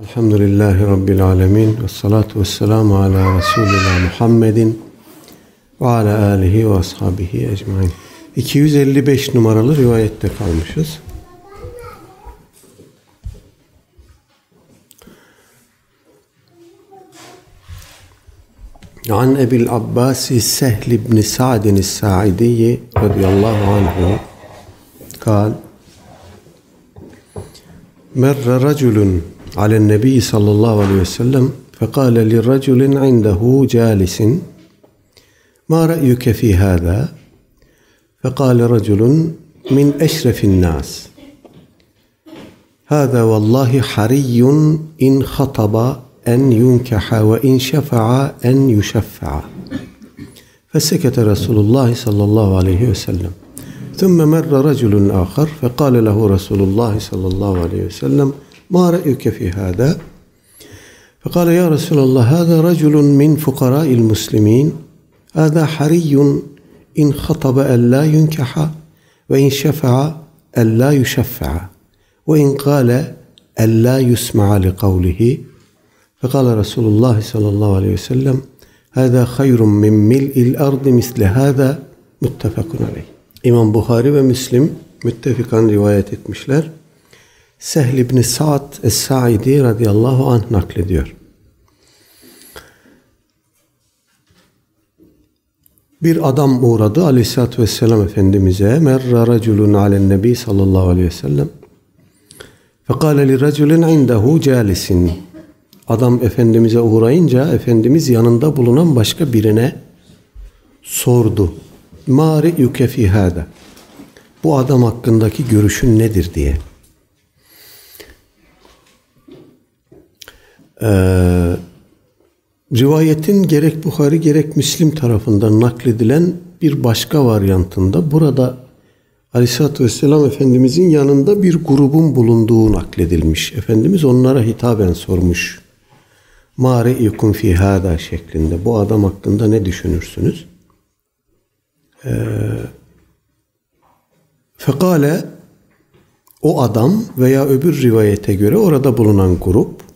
Elhamdülillahi Rabbil Alemin ve salatu ve selamu ala Resulina Muhammedin ve ala alihi ve ashabihi ecmain. 255 numaralı rivayette kalmışız. عن أبي العباس سهل بن سعد الساعدي رضي الله عنه قال مر رجل على النبي صلى الله عليه وسلم فقال لرجل عنده جالس ما رأيك في هذا فقال رجل من أشرف الناس هذا والله حري إن خطب أن ينكح وإن شفع أن يشفع فسكت رسول الله صلى الله عليه وسلم ثم مر رجل آخر فقال له رسول الله صلى الله عليه وسلم ما رأيك في هذا فقال يا رسول الله هذا رجل من فقراء المسلمين هذا حري إن خطب أن لا ينكح وإن شفع أن لا يشفع وإن قال أن لا يسمع لقوله فقال رسول الله صلى الله عليه وسلم هذا خير من ملء الأرض مثل هذا متفق عليه İmam Buhari ve Müslim müttefikan rivayet etmişler. Sehl ibn Sa'd Es-Sa'idi radıyallahu anh naklediyor. Bir adam uğradı aleyhissalatü vesselam Efendimiz'e. Merra raculun alen nebi sallallahu aleyhi ve sellem. Fekale li raculin indehu calisin. Adam Efendimiz'e uğrayınca Efendimiz yanında bulunan başka birine sordu. Ma re'yuke fi hâda? Bu adam hakkındaki görüşün nedir diye. Ee, rivayetin gerek Bukhari gerek Müslim tarafından nakledilen bir başka varyantında burada Aleyhisselatü Vesselam Efendimizin yanında bir grubun bulunduğu nakledilmiş. Efendimiz onlara hitaben sormuş. Ma re'yukum fi hâda şeklinde. Bu adam hakkında ne düşünürsünüz? Fekale o adam veya öbür rivayete göre orada bulunan grup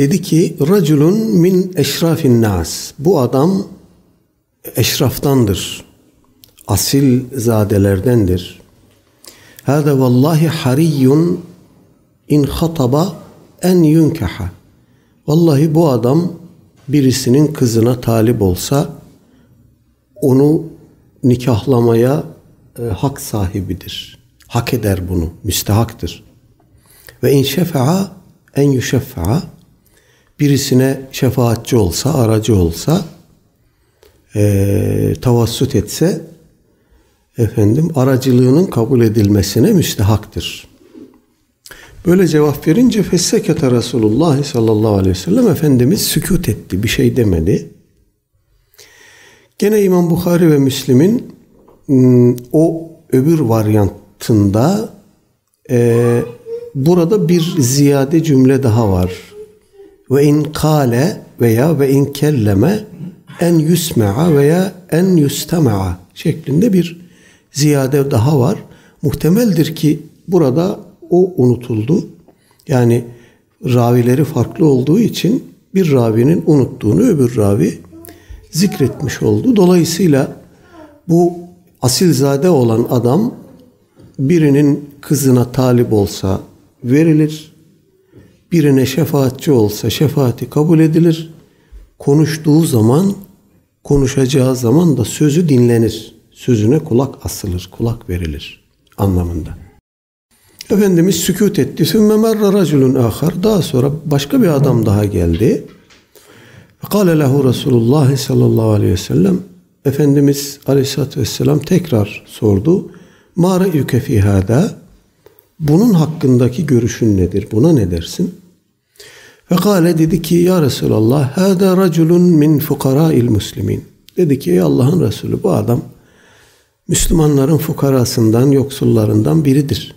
dedi ki raculun min eşrafin nas. Bu adam eşraftandır. Asil zadelerdendir. Hâde vallahi hariyun in hataba en yunkaha. Vallahi bu adam birisinin kızına talip olsa onu nikahlamaya e, hak sahibidir. Hak eder bunu, müstehaktır. Ve in şefa'a en yuşeffa'a birisine şefaatçi olsa, aracı olsa, e, tavassut etse efendim aracılığının kabul edilmesine müstehaktır. Böyle cevap verince fessekete Resulullah sallallahu aleyhi ve sellem Efendimiz sükut etti, bir şey demedi. Gene İmam Bukhari ve Müslim'in o öbür varyantında e, burada bir ziyade cümle daha var. Ve in kale veya ve in kelleme en yusme'a veya en yustema'a şeklinde bir ziyade daha var. Muhtemeldir ki burada o unutuldu. Yani ravileri farklı olduğu için bir ravinin unuttuğunu öbür ravi zikretmiş oldu. Dolayısıyla bu asilzade olan adam birinin kızına talip olsa verilir. Birine şefaatçi olsa şefaati kabul edilir. Konuştuğu zaman, konuşacağı zaman da sözü dinlenir. Sözüne kulak asılır, kulak verilir anlamında. Efendimiz sükut etti. Sümme merra raculun ahar. Daha sonra başka bir adam daha geldi. Kale lehu Resulullah sallallahu aleyhi ve sellem Efendimiz aleyhissalatü vesselam tekrar sordu. Ma re'yüke fi hâdâ? Bunun hakkındaki görüşün nedir? Buna ne dersin? Ve kâle dedi ki ya Resulallah hâdâ raculun min fukarâil muslimin. Dedi ki ey Allah'ın Resulü bu adam Müslümanların fukarasından, yoksullarından biridir.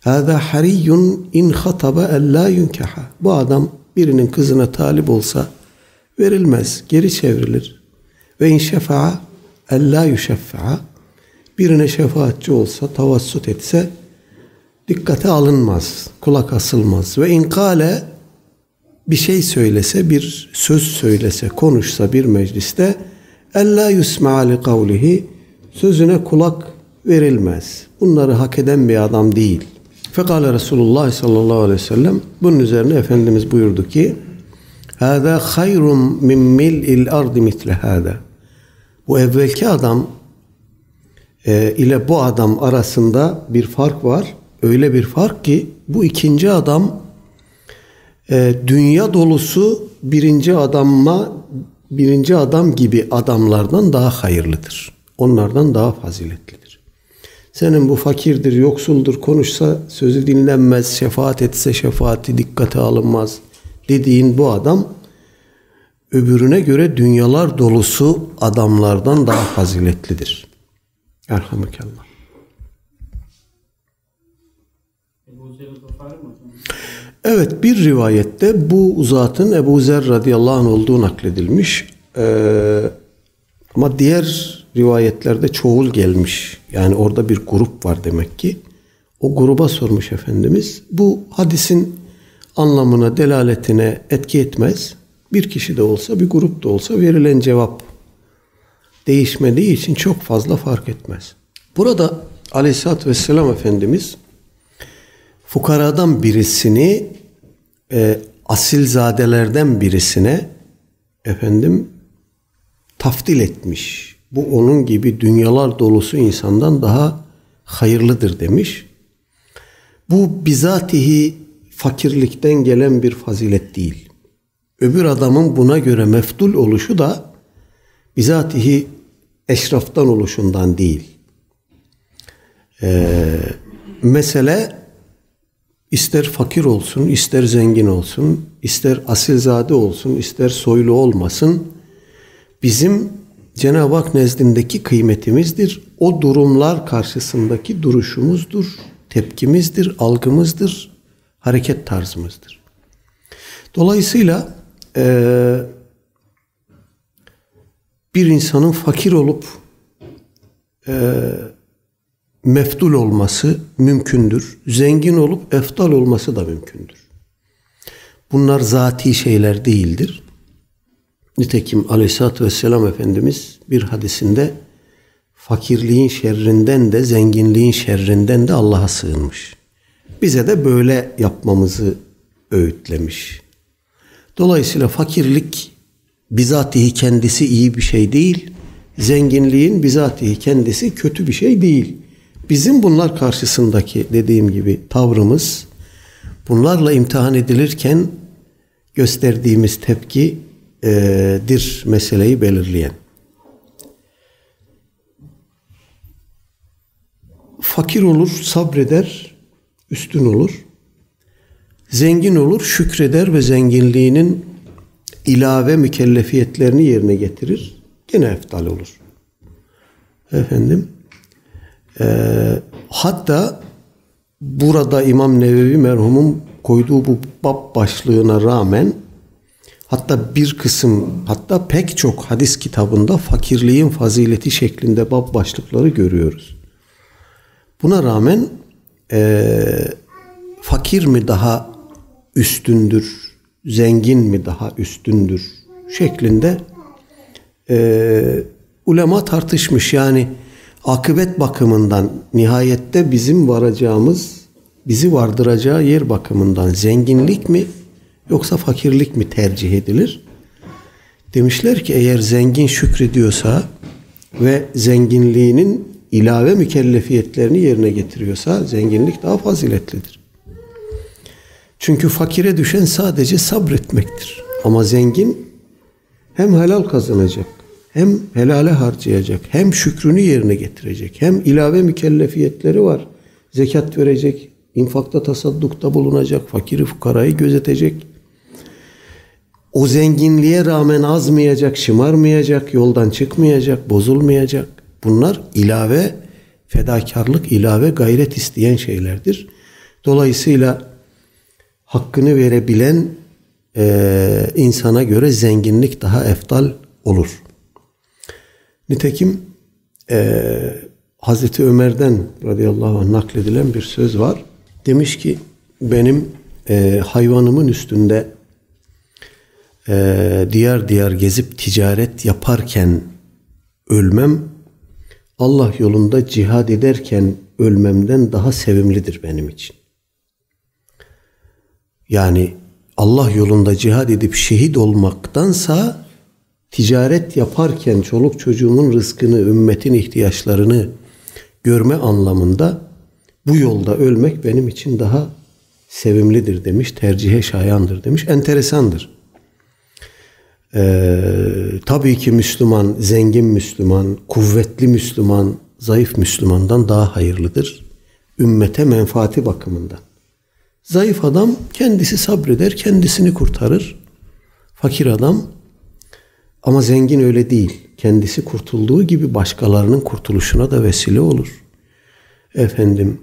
Hâdâ hariyyun in hataba en lâ yunkaha. Bu adam birinin kızına talip olsa verilmez, geri çevrilir. Ve in şefa'a ella yuşeffa'a birine şefaatçi olsa, tavassut etse dikkate alınmaz, kulak asılmaz. Ve in kâle bir şey söylese, bir söz söylese, konuşsa bir mecliste ella yusma li kavlihi sözüne kulak verilmez. Bunları hak eden bir adam değil. Fekale Resulullah sallallahu aleyhi ve sellem bunun üzerine Efendimiz buyurdu ki Hâzâ hayrun min mil'il ardi mitle hâzâ. Bu evvelki adam e, ile bu adam arasında bir fark var. Öyle bir fark ki bu ikinci adam e, dünya dolusu birinci adamma birinci adam gibi adamlardan daha hayırlıdır. Onlardan daha faziletlidir. Senin bu fakirdir, yoksuldur, konuşsa sözü dinlenmez, şefaat etse şefaati dikkate alınmaz dediğin bu adam öbürüne göre dünyalar dolusu adamlardan daha faziletlidir. Erhamükallah. Evet bir rivayette bu zatın Ebu Zer radıyallahu anh olduğu nakledilmiş. Ee, ama diğer rivayetlerde çoğul gelmiş. Yani orada bir grup var demek ki. O gruba sormuş Efendimiz. Bu hadisin anlamına, delaletine etki etmez. Bir kişi de olsa, bir grup da olsa verilen cevap değişmediği için çok fazla fark etmez. Burada Aleyhisselatü Vesselam Efendimiz fukaradan birisini e, asilzadelerden birisine efendim taftil etmiş. Bu onun gibi dünyalar dolusu insandan daha hayırlıdır demiş. Bu bizatihi fakirlikten gelen bir fazilet değil. Öbür adamın buna göre meftul oluşu da bizatihi eşraftan oluşundan değil. Ee, mesele ister fakir olsun, ister zengin olsun, ister asilzade olsun, ister soylu olmasın. Bizim Cenab-ı Hak nezdindeki kıymetimizdir. O durumlar karşısındaki duruşumuzdur, tepkimizdir, algımızdır, hareket tarzımızdır. Dolayısıyla e, bir insanın fakir olup e, meftul olması mümkündür. Zengin olup eftal olması da mümkündür. Bunlar zati şeyler değildir. Nitekim Aleyhisselatü Vesselam Efendimiz bir hadisinde fakirliğin şerrinden de zenginliğin şerrinden de Allah'a sığınmış. Bize de böyle yapmamızı öğütlemiş. Dolayısıyla fakirlik bizatihi kendisi iyi bir şey değil. Zenginliğin bizatihi kendisi kötü bir şey değil. Bizim bunlar karşısındaki dediğim gibi tavrımız bunlarla imtihan edilirken gösterdiğimiz tepki e, meseleyi belirleyen. Fakir olur, sabreder, üstün olur. Zengin olur, şükreder ve zenginliğinin ilave mükellefiyetlerini yerine getirir. Gene eftal olur. Efendim, e, hatta burada İmam Nevevi merhumun koyduğu bu bab başlığına rağmen Hatta bir kısım hatta pek çok hadis kitabında fakirliğin fazileti şeklinde bab başlıkları görüyoruz. Buna rağmen e, fakir mi daha üstündür, zengin mi daha üstündür şeklinde e, ulema tartışmış. Yani akıbet bakımından nihayette bizim varacağımız, bizi vardıracağı yer bakımından zenginlik mi yoksa fakirlik mi tercih edilir? Demişler ki eğer zengin şükrediyorsa ve zenginliğinin ilave mükellefiyetlerini yerine getiriyorsa zenginlik daha faziletlidir. Çünkü fakire düşen sadece sabretmektir. Ama zengin hem helal kazanacak, hem helale harcayacak, hem şükrünü yerine getirecek, hem ilave mükellefiyetleri var. Zekat verecek, infakta tasaddukta bulunacak, fakiri fukarayı gözetecek, o zenginliğe rağmen azmayacak, şımarmayacak, yoldan çıkmayacak, bozulmayacak. Bunlar ilave fedakarlık, ilave gayret isteyen şeylerdir. Dolayısıyla hakkını verebilen e, insana göre zenginlik daha eftal olur. Nitekim e, Hazreti Ömer'den radıyallahu anh nakledilen bir söz var. Demiş ki benim e, hayvanımın üstünde e, diyar diyar gezip ticaret yaparken ölmem Allah yolunda cihad ederken ölmemden daha sevimlidir benim için. Yani Allah yolunda cihad edip şehit olmaktansa ticaret yaparken çoluk çocuğumun rızkını, ümmetin ihtiyaçlarını görme anlamında bu yolda ölmek benim için daha sevimlidir demiş, tercihe şayandır demiş. Enteresandır. Ee, tabii ki Müslüman, zengin Müslüman, kuvvetli Müslüman, zayıf Müslümandan daha hayırlıdır. Ümmete menfaati bakımından. Zayıf adam kendisi sabreder, kendisini kurtarır. Fakir adam ama zengin öyle değil. Kendisi kurtulduğu gibi başkalarının kurtuluşuna da vesile olur. Efendim,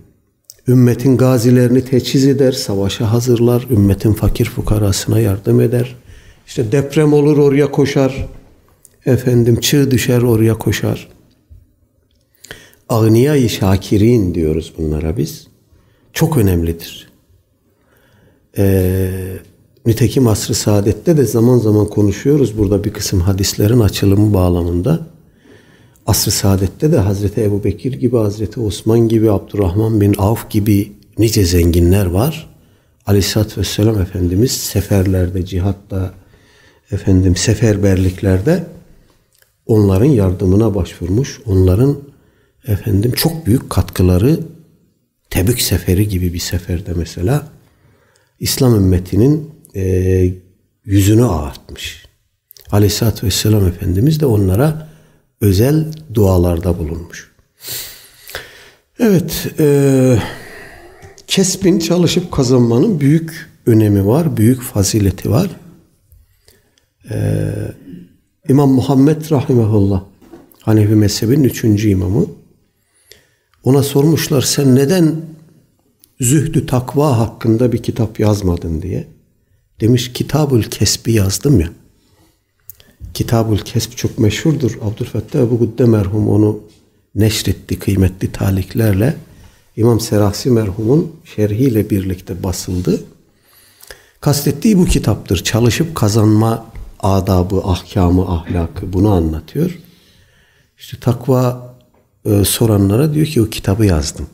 ümmetin gazilerini teçhiz eder, savaşa hazırlar, ümmetin fakir fukarasına yardım eder. İşte deprem olur oraya koşar. Efendim çığ düşer oraya koşar. Ağniya-i şakirin diyoruz bunlara biz. Çok önemlidir. Ee, nitekim asr-ı saadette de zaman zaman konuşuyoruz burada bir kısım hadislerin açılımı bağlamında. Asr-ı saadette de Hazreti Ebu Bekir gibi, Hazreti Osman gibi, Abdurrahman bin Avf gibi nice zenginler var. Aleyhisselatü Vesselam Efendimiz seferlerde, cihatta, efendim seferberliklerde onların yardımına başvurmuş. Onların efendim çok büyük katkıları Tebük seferi gibi bir seferde mesela İslam ümmetinin e, yüzünü ağartmış. Aleyhisselatü Vesselam Efendimiz de onlara özel dualarda bulunmuş. Evet, e, kesbin çalışıp kazanmanın büyük önemi var, büyük fazileti var. E, İmam Muhammed Rahimahullah, Hanefi mezhebinin üçüncü imamı, ona sormuşlar sen neden zühdü takva hakkında bir kitap yazmadın diye. Demiş Kitabül Kesbi yazdım ya. Kitabül Kesb çok meşhurdur. Abdülfettah Ebu Gudde merhum onu neşretti kıymetli taliklerle. İmam Serahsi merhumun şerhiyle birlikte basıldı. Kastettiği bu kitaptır. Çalışıp kazanma adabı, ahkamı, ahlakı bunu anlatıyor. İşte takva e, soranlara diyor ki o kitabı yazdım.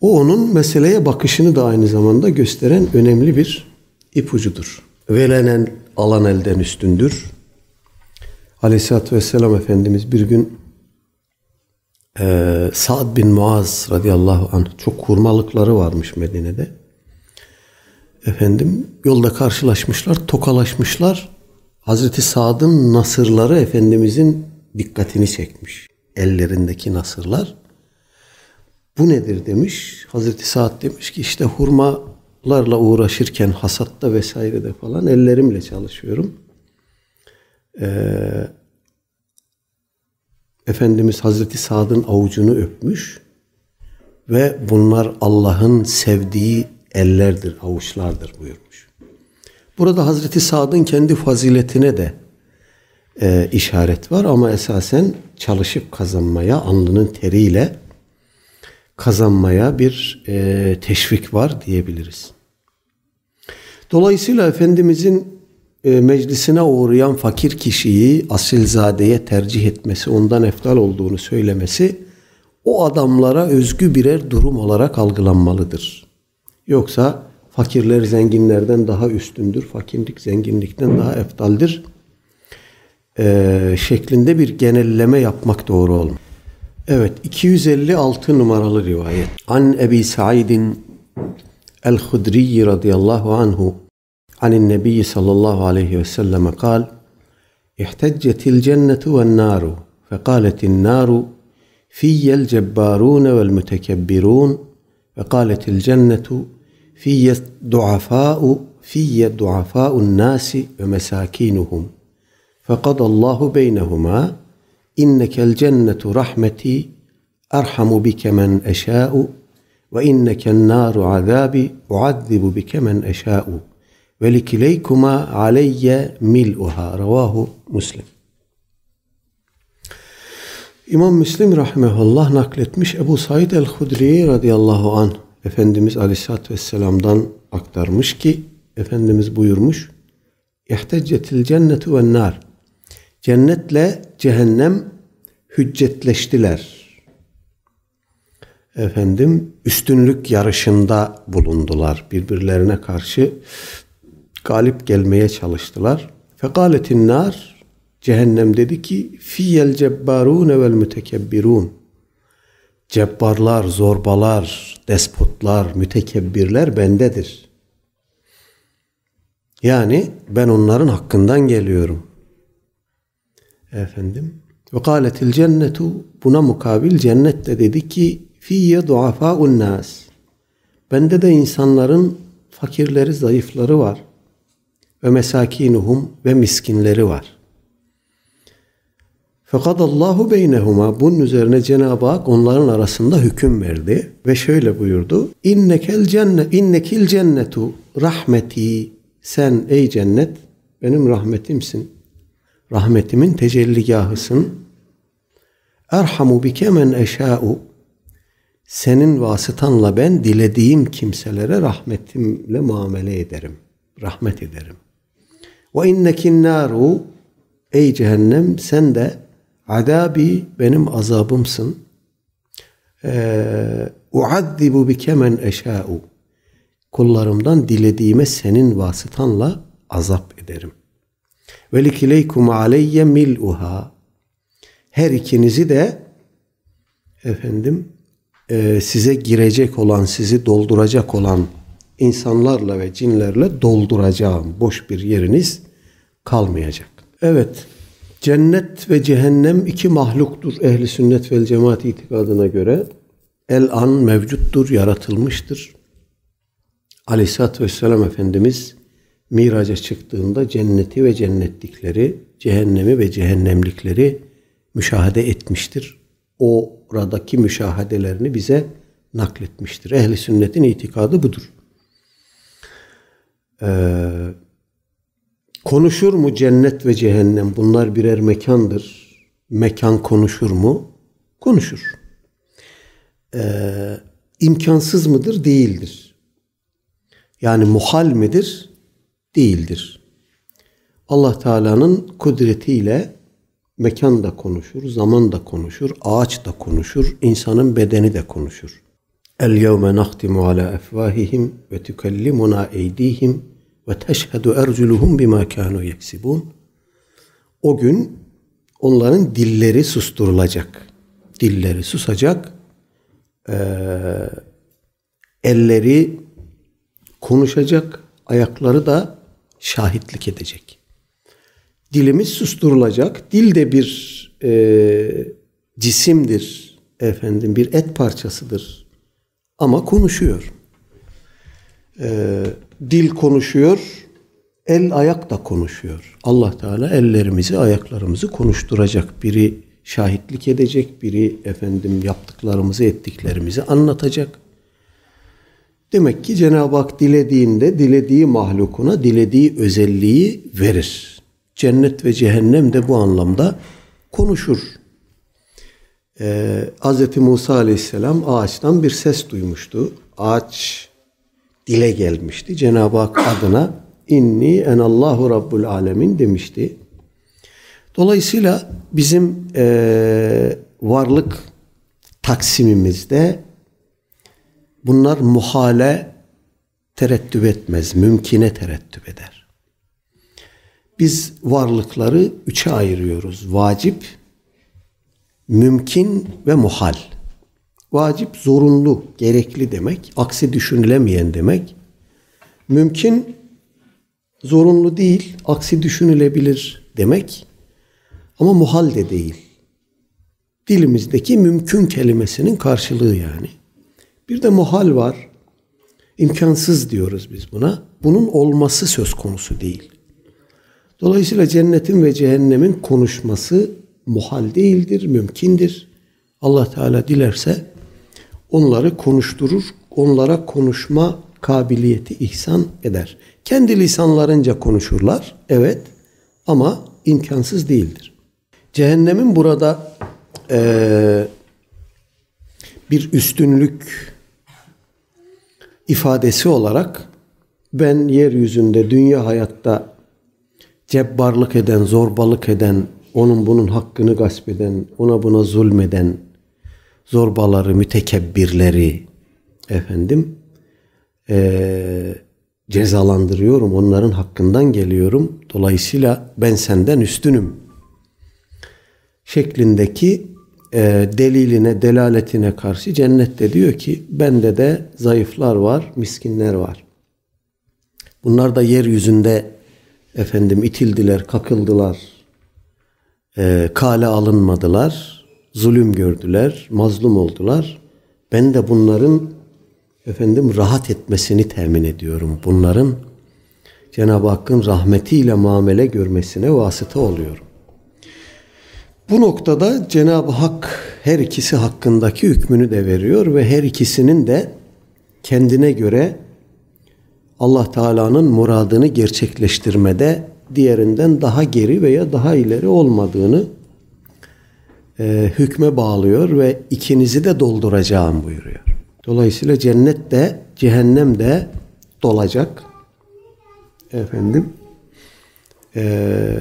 O onun meseleye bakışını da aynı zamanda gösteren önemli bir ipucudur. Velenen alan elden üstündür. Aleyhisselatü Vesselam Efendimiz bir gün e, Sa'd bin Muaz radıyallahu anh çok kurmalıkları varmış Medine'de. Efendim yolda karşılaşmışlar, tokalaşmışlar. Hazreti Sa'd'ın nasırları Efendimizin dikkatini çekmiş. Ellerindeki nasırlar. Bu nedir demiş. Hazreti Sa'd demiş ki işte hurmalarla uğraşırken hasatta vesairede falan ellerimle çalışıyorum. Ee, Efendimiz Hazreti Sa'd'ın avucunu öpmüş ve bunlar Allah'ın sevdiği ellerdir, avuçlardır buyurmuş. Burada Hazreti Sa'd'ın kendi faziletine de e, işaret var ama esasen çalışıp kazanmaya, alnının teriyle kazanmaya bir e, teşvik var diyebiliriz. Dolayısıyla Efendimizin e, meclisine uğrayan fakir kişiyi asilzadeye tercih etmesi, ondan eftal olduğunu söylemesi o adamlara özgü birer durum olarak algılanmalıdır. Yoksa fakirler zenginlerden daha üstündür, fakirlik zenginlikten daha eftaldir e, şeklinde bir genelleme yapmak doğru olmaz. Evet 256 numaralı rivayet. An Ebi Sa'idin الخدري رضي الله عنه عن النبي صلى الله عليه وسلم قال احتجت الجنة والنار فقالت النار في الجبارون والمتكبرون فقالت الجنة في الضعفاء في ضعفاء الناس ومساكينهم. فقضى الله بينهما إنك الجنة رحمتي أرحم بك من أشاء. Ve inneken nâru azâbi uazzibu bike men eşâ'u ve likileykuma aleyye mil'uha ravahu muslim. İmam Müslim rahmetullah nakletmiş Ebu Said el-Hudri radıyallahu an Efendimiz aleyhissalatü vesselam'dan aktarmış ki Efendimiz buyurmuş İhteccetil cennetu ve nar. Cennetle cehennem hüccetleştiler. Efendim üstünlük yarışında bulundular. Birbirlerine karşı galip gelmeye çalıştılar. Fekaletin nar cehennem dedi ki fiyel cebbarun vel mütekebbirun. Cebbarlar, zorbalar, despotlar, mütekebbirler bendedir. Yani ben onların hakkından geliyorum. Efendim. Ve kâletil cennetu buna mukabil cennet de dedi ki fiyye duafâun nas. Bende de insanların fakirleri, zayıfları var. Ve mesakinuhum ve miskinleri var. Fakat Allahu beynehuma bunun üzerine Cenab-ı Hak onların arasında hüküm verdi ve şöyle buyurdu. İnnekel cennet innekil cennetu rahmeti sen ey cennet benim rahmetimsin. Rahmetimin tecelligahısın. Erhamu bike men eşâ'u senin vasıtanla ben dilediğim kimselere rahmetimle muamele ederim. Rahmet ederim. Ve innekin naru ey cehennem sen de adabi benim azabımsın. Ee, uazzibu bike men eşâ'u kullarımdan dilediğime senin vasıtanla azap ederim. Ve likileykum aleyye mil'uha her ikinizi de efendim e, size girecek olan, sizi dolduracak olan insanlarla ve cinlerle dolduracağım. Boş bir yeriniz kalmayacak. Evet, cennet ve cehennem iki mahluktur ehli sünnet vel cemaat itikadına göre. El an mevcuttur, yaratılmıştır. Aleyhisselatü Vesselam Efendimiz miraca çıktığında cenneti ve cennetlikleri, cehennemi ve cehennemlikleri müşahede etmiştir. Oradaki müşahedelerini bize nakletmiştir. Ehli sünnetin itikadı budur. Ee, konuşur mu cennet ve cehennem? Bunlar birer mekandır. Mekan konuşur mu? Konuşur. Ee, imkansız mıdır? Değildir. Yani muhal midir? Değildir. Allah Teala'nın kudretiyle mekan da konuşur, zaman da konuşur, ağaç da konuşur, insanın bedeni de konuşur. El yevme nahtimu ala efvahihim ve tükellimuna eydihim ve teşhedü erculuhum bima kanu yeksibun. O gün onların dilleri susturulacak. Dilleri susacak. Ee, elleri konuşacak, ayakları da şahitlik edecek. Dilimiz susturulacak. Dil de bir e, cisimdir efendim, bir et parçasıdır. Ama konuşuyor. E, dil konuşuyor, el ayak da konuşuyor. Allah Teala ellerimizi, ayaklarımızı konuşturacak. Biri şahitlik edecek, biri efendim yaptıklarımızı, ettiklerimizi anlatacak. Demek ki Cenab-ı Hak dilediğinde dilediği mahlukuna dilediği özelliği verir. Cennet ve cehennem de bu anlamda konuşur. Ee, Hz. Musa aleyhisselam ağaçtan bir ses duymuştu. Ağaç dile gelmişti. Cenab-ı Hak adına inni enallahu rabbul alemin demişti. Dolayısıyla bizim e, varlık taksimimizde bunlar muhale terettüp etmez, mümkine terettüp eder. Biz varlıkları üçe ayırıyoruz. Vacip, mümkün ve muhal. Vacip zorunlu, gerekli demek. Aksi düşünülemeyen demek. Mümkün zorunlu değil, aksi düşünülebilir demek. Ama muhal de değil. Dilimizdeki mümkün kelimesinin karşılığı yani. Bir de muhal var. İmkansız diyoruz biz buna. Bunun olması söz konusu değil. Dolayısıyla cennetin ve cehennemin konuşması muhal değildir, mümkündür. Allah Teala dilerse onları konuşturur, onlara konuşma kabiliyeti ihsan eder. Kendi lisanlarınca konuşurlar, evet ama imkansız değildir. Cehennemin burada e, bir üstünlük ifadesi olarak ben yeryüzünde dünya hayatta cebbarlık eden, zorbalık eden, onun bunun hakkını gasp eden, ona buna zulmeden, zorbaları, mütekebbirleri efendim e, cezalandırıyorum. Onların hakkından geliyorum. Dolayısıyla ben senden üstünüm. Şeklindeki e, deliline, delaletine karşı cennette diyor ki bende de zayıflar var, miskinler var. Bunlar da yeryüzünde efendim itildiler, kakıldılar, e, kale alınmadılar, zulüm gördüler, mazlum oldular. Ben de bunların efendim rahat etmesini temin ediyorum. Bunların Cenab-ı Hakk'ın rahmetiyle muamele görmesine vasıta oluyorum. Bu noktada Cenab-ı Hak her ikisi hakkındaki hükmünü de veriyor ve her ikisinin de kendine göre Allah Teala'nın muradını gerçekleştirmede diğerinden daha geri veya daha ileri olmadığını e, hükme bağlıyor ve ikinizi de dolduracağım buyuruyor. Dolayısıyla cennet de cehennem de dolacak. Efendim e,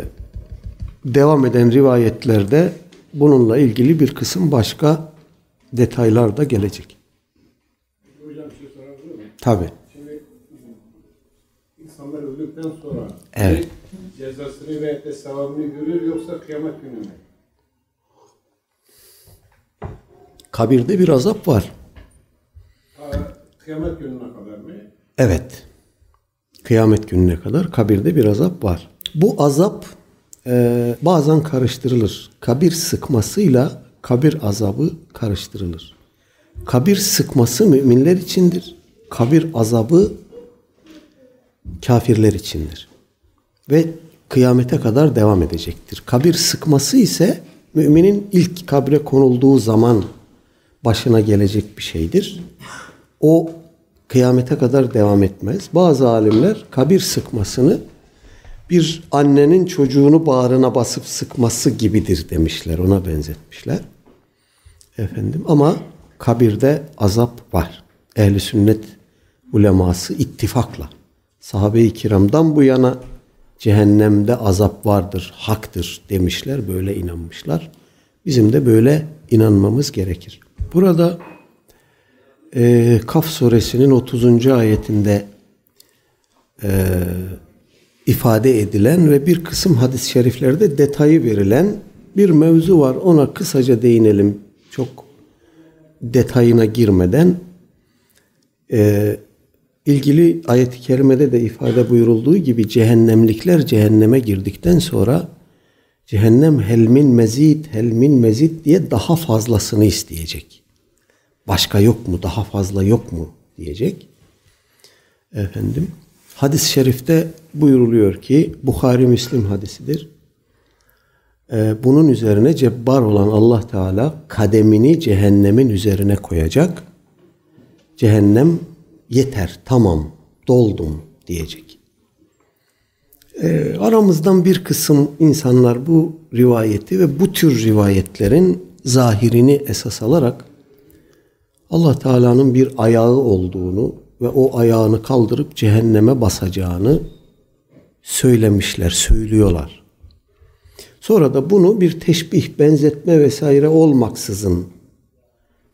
devam eden rivayetlerde bununla ilgili bir kısım başka detaylar da gelecek. Hocam şey sorabilir miyim? Tabi. Öldükten sonra Evet. cezasını ve de sevabını görür yoksa kıyamet günü mü? Kabirde bir azap var. Ha, kıyamet gününe kadar mı? Evet. Kıyamet gününe kadar kabirde bir azap var. Bu azap e, bazen karıştırılır. Kabir sıkmasıyla kabir azabı karıştırılır. Kabir sıkması müminler içindir. Kabir azabı kafirler içindir. Ve kıyamete kadar devam edecektir. Kabir sıkması ise müminin ilk kabre konulduğu zaman başına gelecek bir şeydir. O kıyamete kadar devam etmez. Bazı alimler kabir sıkmasını bir annenin çocuğunu bağrına basıp sıkması gibidir demişler. Ona benzetmişler. Efendim ama kabirde azap var. Ehli sünnet uleması ittifakla sahabe-i kiramdan bu yana cehennemde azap vardır, haktır demişler, böyle inanmışlar. Bizim de böyle inanmamız gerekir. Burada e, Kaf suresinin 30. ayetinde e, ifade edilen ve bir kısım hadis-i şeriflerde detayı verilen bir mevzu var. Ona kısaca değinelim. Çok detayına girmeden e, ilgili ayet-i kerimede de ifade buyurulduğu gibi cehennemlikler cehenneme girdikten sonra cehennem helmin mezid, helmin mezid diye daha fazlasını isteyecek. Başka yok mu, daha fazla yok mu diyecek. Efendim, hadis-i şerifte buyuruluyor ki, Bukhari Müslim hadisidir. Ee, bunun üzerine cebbar olan Allah Teala kademini cehennemin üzerine koyacak. Cehennem yeter, tamam, doldum diyecek. Ee, aramızdan bir kısım insanlar bu rivayeti ve bu tür rivayetlerin zahirini esas alarak Allah Teala'nın bir ayağı olduğunu ve o ayağını kaldırıp cehenneme basacağını söylemişler, söylüyorlar. Sonra da bunu bir teşbih, benzetme vesaire olmaksızın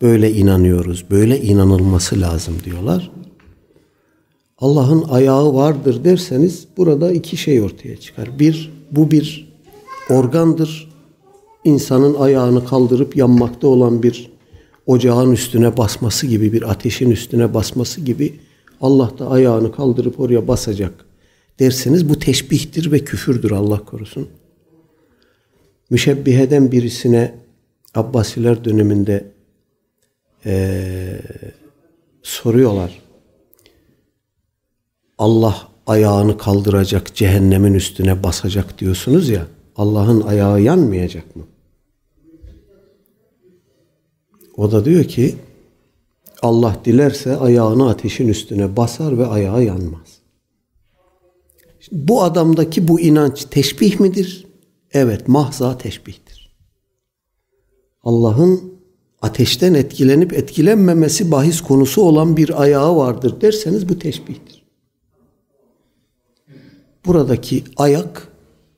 böyle inanıyoruz, böyle inanılması lazım diyorlar. Allah'ın ayağı vardır derseniz burada iki şey ortaya çıkar. Bir, bu bir organdır. İnsanın ayağını kaldırıp yanmakta olan bir ocağın üstüne basması gibi, bir ateşin üstüne basması gibi Allah da ayağını kaldırıp oraya basacak derseniz bu teşbihtir ve küfürdür Allah korusun. Müşebbiheden birisine Abbasiler döneminde ee, soruyorlar. Allah ayağını kaldıracak, cehennemin üstüne basacak diyorsunuz ya. Allah'ın ayağı yanmayacak mı? O da diyor ki Allah dilerse ayağını ateşin üstüne basar ve ayağı yanmaz. Şimdi bu adamdaki bu inanç teşbih midir? Evet, mahza teşbihtir. Allah'ın ateşten etkilenip etkilenmemesi bahis konusu olan bir ayağı vardır derseniz bu teşbihtir. Buradaki ayak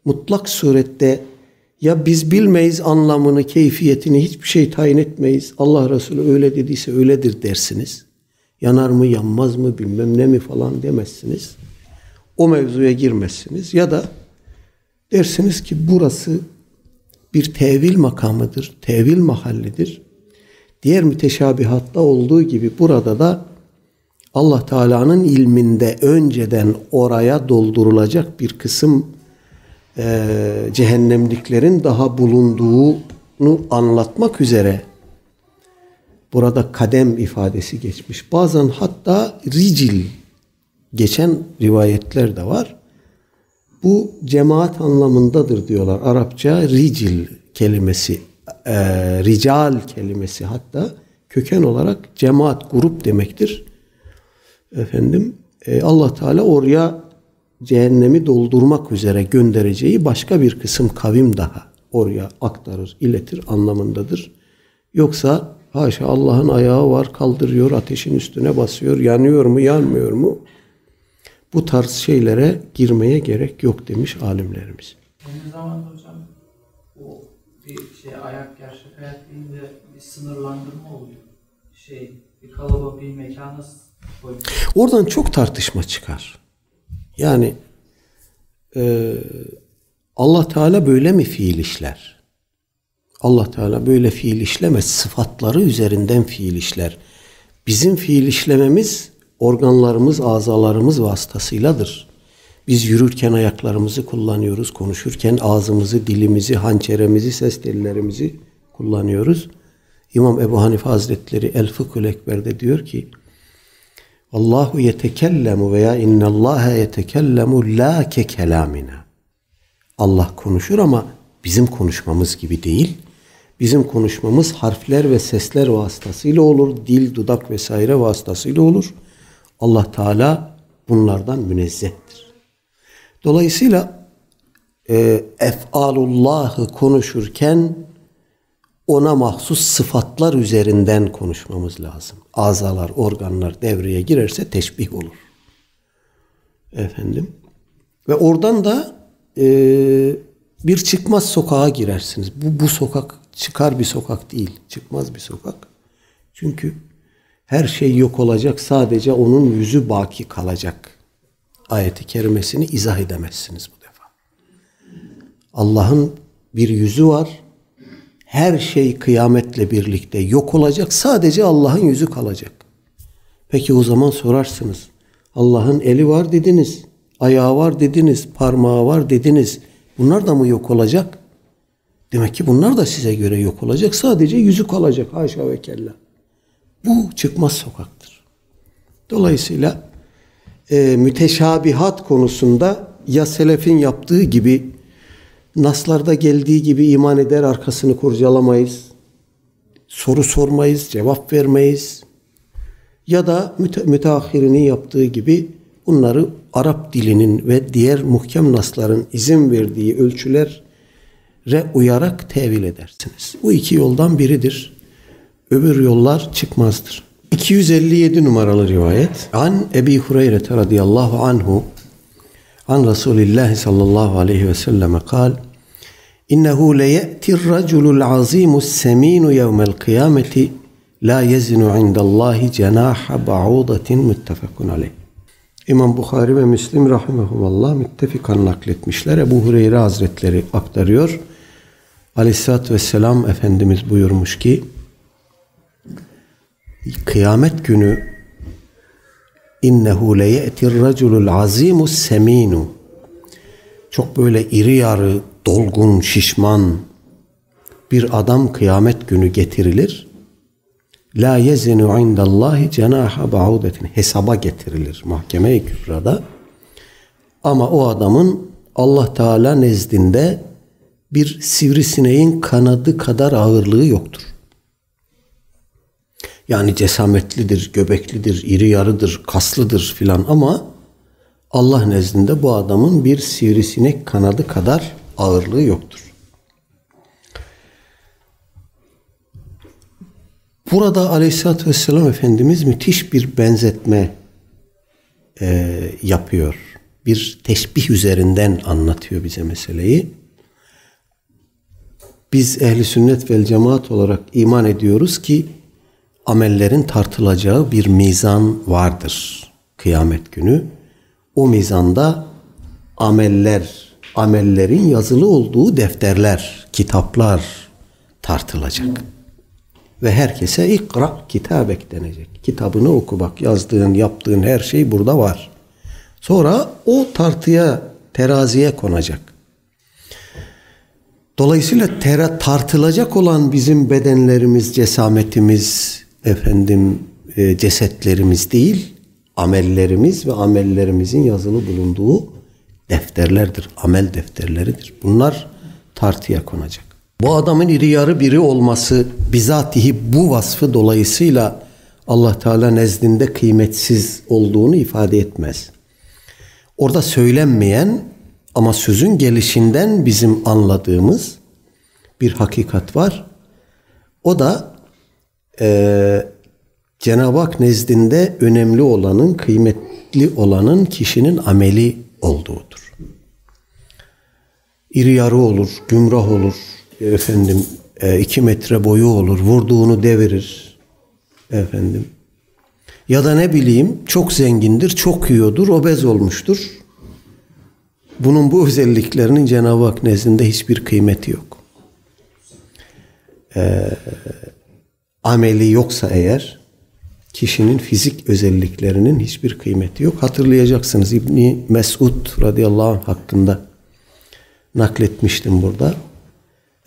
mutlak surette ya biz bilmeyiz anlamını, keyfiyetini, hiçbir şey tayin etmeyiz. Allah Resulü öyle dediyse öyledir dersiniz. Yanar mı, yanmaz mı, bilmem ne mi falan demezsiniz. O mevzuya girmezsiniz. Ya da dersiniz ki burası bir tevil makamıdır, tevil mahallidir. Diğer müteşabihatta olduğu gibi burada da Allah Teala'nın ilminde önceden oraya doldurulacak bir kısım e, cehennemliklerin daha bulunduğunu anlatmak üzere burada kadem ifadesi geçmiş. Bazen hatta ricil geçen rivayetler de var. Bu cemaat anlamındadır diyorlar. Arapça ricil kelimesi, e, rical kelimesi hatta köken olarak cemaat, grup demektir. Efendim e, Allah Teala oraya cehennemi doldurmak üzere göndereceği başka bir kısım kavim daha oraya aktarır, iletir anlamındadır. Yoksa haşa Allah'ın ayağı var kaldırıyor, ateşin üstüne basıyor, yanıyor mu, yanmıyor mu? Bu tarz şeylere girmeye gerek yok demiş alimlerimiz. Aynı zamanda hocam o bir şey ayak gerçek hayat deyince bir sınırlandırma oluyor. Şey bir kalıba bir mekana. Oradan çok tartışma çıkar. Yani e, Allah Teala böyle mi fiil işler? Allah Teala böyle fiil işlemez. Sıfatları üzerinden fiil işler. Bizim fiil işlememiz organlarımız, azalarımız vasıtasıyladır. Biz yürürken ayaklarımızı kullanıyoruz, konuşurken ağzımızı, dilimizi, hançeremizi, ses tellerimizi kullanıyoruz. İmam Ebu Hanife Hazretleri El Fıkhül Ekber'de diyor ki Allahu yetekellemu veya innallâhe yetekellemu la ke kelamina. Allah konuşur ama bizim konuşmamız gibi değil. Bizim konuşmamız harfler ve sesler vasıtasıyla olur. Dil, dudak vesaire vasıtasıyla olur. Allah Teala bunlardan münezzehtir. Dolayısıyla e, ef'alullahı konuşurken ona mahsus sıfatlar üzerinden konuşmamız lazım. Azalar, organlar devreye girerse teşbih olur. Efendim. Ve oradan da e, bir çıkmaz sokağa girersiniz. Bu, bu sokak çıkar bir sokak değil. Çıkmaz bir sokak. Çünkü her şey yok olacak. Sadece onun yüzü baki kalacak. Ayeti kerimesini izah edemezsiniz bu defa. Allah'ın bir yüzü var. Her şey kıyametle birlikte yok olacak. Sadece Allah'ın yüzü kalacak. Peki o zaman sorarsınız. Allah'ın eli var dediniz. Ayağı var dediniz. Parmağı var dediniz. Bunlar da mı yok olacak? Demek ki bunlar da size göre yok olacak. Sadece yüzü kalacak. Haşa ve kella. Bu çıkmaz sokaktır. Dolayısıyla e, müteşabihat konusunda ya selefin yaptığı gibi naslarda geldiği gibi iman eder arkasını kurcalamayız. Soru sormayız, cevap vermeyiz. Ya da müte, müteahhirinin yaptığı gibi bunları Arap dilinin ve diğer muhkem nasların izin verdiği ölçülere uyarak tevil edersiniz. Bu iki yoldan biridir. Öbür yollar çıkmazdır. 257 numaralı rivayet. An Ebi Hureyre radıyallahu anhu an Resulillah sallallahu aleyhi ve selleme kal İnnehu leye'tir raculul azimus seminu yevmel kıyameti la yezinu indallahi cenaha ba'udatin muttefakun aleyh. İmam Bukhari ve Müslim rahimehumallah müttefikan nakletmişler. Ebu Hureyre Hazretleri aktarıyor. Aleyhisselatü Vesselam Efendimiz buyurmuş ki kıyamet günü innehu leye'tir raculul azimus seminu çok böyle iri yarı, dolgun, şişman bir adam kıyamet günü getirilir. La yezinu indallahi cenaha ba'udetin. Hesaba getirilir mahkeme-i kübrada. Ama o adamın Allah Teala nezdinde bir sivrisineğin kanadı kadar ağırlığı yoktur. Yani cesametlidir, göbeklidir, iri yarıdır, kaslıdır filan ama Allah nezdinde bu adamın bir sivrisinek kanadı kadar ağırlığı yoktur. Burada Aleyhisselatü Vesselam Efendimiz müthiş bir benzetme e, yapıyor. bir teşbih üzerinden anlatıyor bize meseleyi. Biz ehli sünnet vel cemaat olarak iman ediyoruz ki amellerin tartılacağı bir mizan vardır kıyamet günü. O mizanda ameller, amellerin yazılı olduğu defterler, kitaplar tartılacak. Ve herkese ikra kitabek denecek. Kitabını oku bak yazdığın, yaptığın her şey burada var. Sonra o tartıya, teraziye konacak. Dolayısıyla tera, tartılacak olan bizim bedenlerimiz, cesametimiz, efendim e, cesetlerimiz değil, amellerimiz ve amellerimizin yazılı bulunduğu defterlerdir, amel defterleridir. Bunlar tartıya konacak. Bu adamın iri yarı biri olması bizatihi bu vasfı dolayısıyla Allah Teala nezdinde kıymetsiz olduğunu ifade etmez. Orada söylenmeyen ama sözün gelişinden bizim anladığımız bir hakikat var. O da e, Cenab-ı Hak nezdinde önemli olanın, kıymetli olanın kişinin ameli olduğudur. İri yarı olur, gümrah olur, efendim e, iki metre boyu olur, vurduğunu devirir, efendim. Ya da ne bileyim çok zengindir, çok yiyordur, obez olmuştur. Bunun bu özelliklerinin Cenab-ı Hak nezdinde hiçbir kıymeti yok. Ee, ameli yoksa eğer kişinin fizik özelliklerinin hiçbir kıymeti yok. Hatırlayacaksınız İbni Mesud radıyallahu anh hakkında nakletmiştim burada.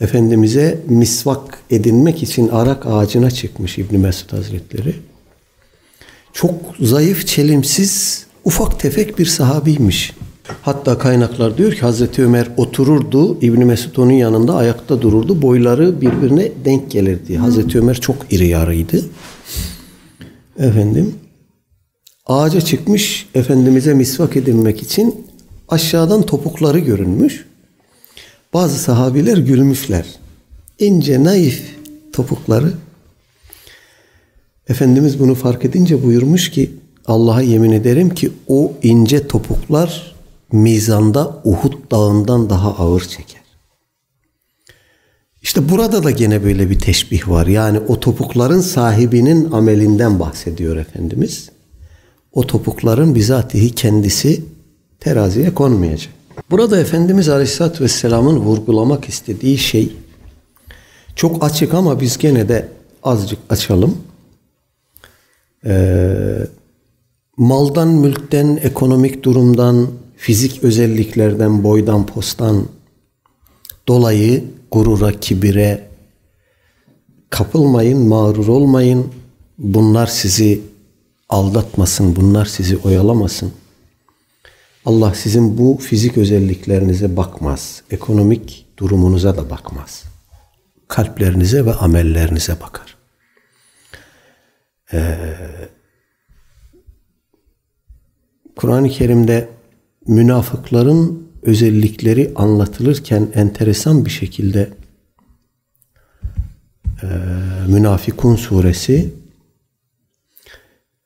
Efendimiz'e misvak edinmek için arak ağacına çıkmış İbni Mesud Hazretleri. Çok zayıf, çelimsiz, ufak tefek bir sahabiymiş. Hatta kaynaklar diyor ki Hazreti Ömer otururdu, İbni Mesud onun yanında ayakta dururdu. Boyları birbirine denk gelirdi. Hazreti Ömer çok iri yarıydı. Efendim ağaca çıkmış Efendimiz'e misvak edinmek için aşağıdan topukları görünmüş. Bazı sahabiler gülmüşler. İnce naif topukları. Efendimiz bunu fark edince buyurmuş ki Allah'a yemin ederim ki o ince topuklar mizanda Uhud dağından daha ağır çeker. İşte burada da gene böyle bir teşbih var. Yani o topukların sahibinin amelinden bahsediyor Efendimiz. O topukların bizatihi kendisi teraziye konmayacak. Burada Efendimiz Aleyhisselatü Vesselam'ın vurgulamak istediği şey çok açık ama biz gene de azıcık açalım. Ee, maldan, mülkten, ekonomik durumdan, fizik özelliklerden, boydan, postan dolayı gurura, kibire kapılmayın, mağrur olmayın. Bunlar sizi aldatmasın, bunlar sizi oyalamasın. Allah sizin bu fizik özelliklerinize bakmaz. Ekonomik durumunuza da bakmaz. Kalplerinize ve amellerinize bakar. Ee, Kur'an-ı Kerim'de münafıkların özellikleri anlatılırken enteresan bir şekilde e, Münafikun suresi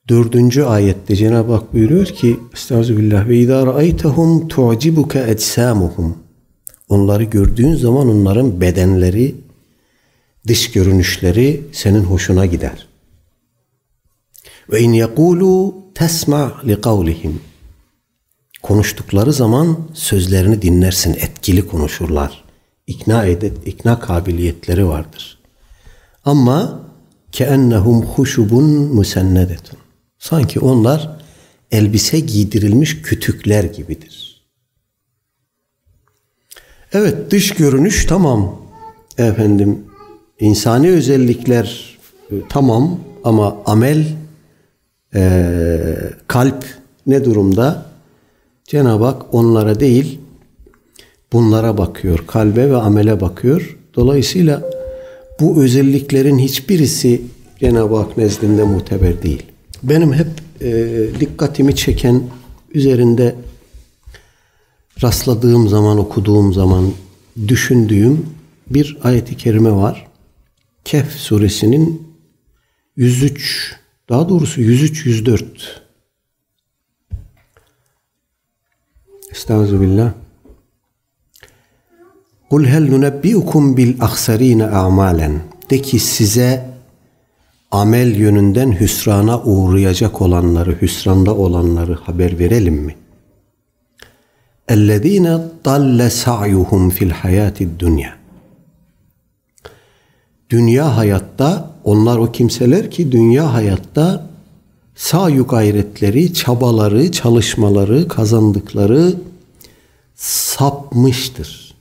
dördüncü ayette Cenab-ı Hak buyuruyor ki Estağfirullah ve idâ ra'aytehum tu'cibuke ecsamuhum Onları gördüğün zaman onların bedenleri, dış görünüşleri senin hoşuna gider. Ve in yekulu tesma li kavlihim konuştukları zaman sözlerini dinlersin, etkili konuşurlar. İkna edet, ikna kabiliyetleri vardır. Ama keennehum huşubun musennedetun. Sanki onlar elbise giydirilmiş kütükler gibidir. Evet dış görünüş tamam efendim insani özellikler e, tamam ama amel e, kalp ne durumda? Cenab-ı Hak onlara değil bunlara bakıyor. Kalbe ve amele bakıyor. Dolayısıyla bu özelliklerin hiçbirisi Cenab-ı Hak nezdinde muteber değil. Benim hep e, dikkatimi çeken üzerinde rastladığım zaman, okuduğum zaman düşündüğüm bir ayeti kerime var. Kehf suresinin 103 daha doğrusu 103 104 Estağfirullah. Kul hel nunebbiukum bil aksarine a'malen. De ki size amel yönünden hüsrana uğrayacak olanları, hüsranda olanları haber verelim mi? اَلَّذ۪ينَ ضَلَّ سَعْيُهُمْ fil hayati dünya. Dünya hayatta, onlar o kimseler ki dünya hayatta sayu gayretleri, çabaları, çalışmaları, kazandıkları sapmıştır.